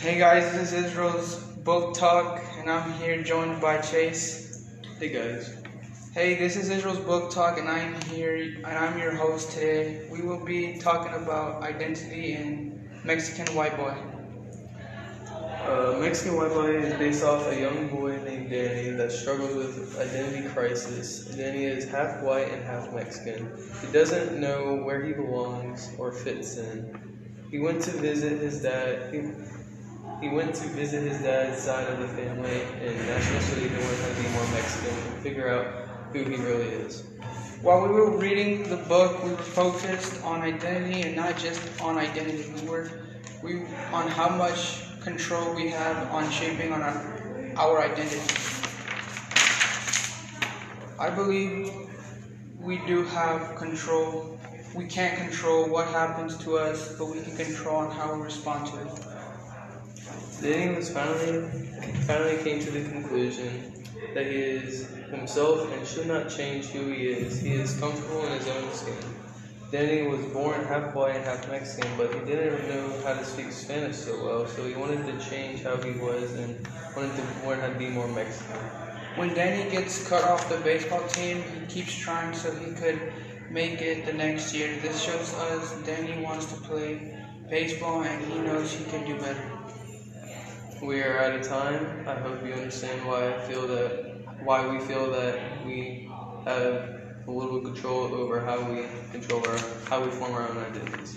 Hey guys, this is Israel's Book Talk, and I'm here joined by Chase. Hey guys. Hey, this is Israel's Book Talk, and I'm here, and I'm your host today. We will be talking about identity and Mexican white boy. Uh, Mexican White Boy is based off a young boy named Danny that struggles with identity crisis. Danny is half white and half Mexican. He doesn't know where he belongs or fits in. He went to visit his dad. He, he went to visit his dad's side of the family in National City to learn how to be more Mexican and figure out who he really is. While we were reading the book, we were focused on identity and not just on identity. We were we on how much control we have on shaping on our, our identity. I believe we do have control. We can't control what happens to us, but we can control on how we respond to it. Danny was finally finally came to the conclusion that he is himself and should not change who he is. He is comfortable in his own skin. Danny was born half white and half Mexican, but he didn't know how to speak Spanish so well, so he wanted to change how he was and wanted to learn how to be more Mexican. When Danny gets cut off the baseball team, he keeps trying so he could make it the next year. This shows us Danny wants to play baseball and he knows he can do better. We are out of time. I hope you understand why I feel that why we feel that we have a little control over how we control our how we form our own identities.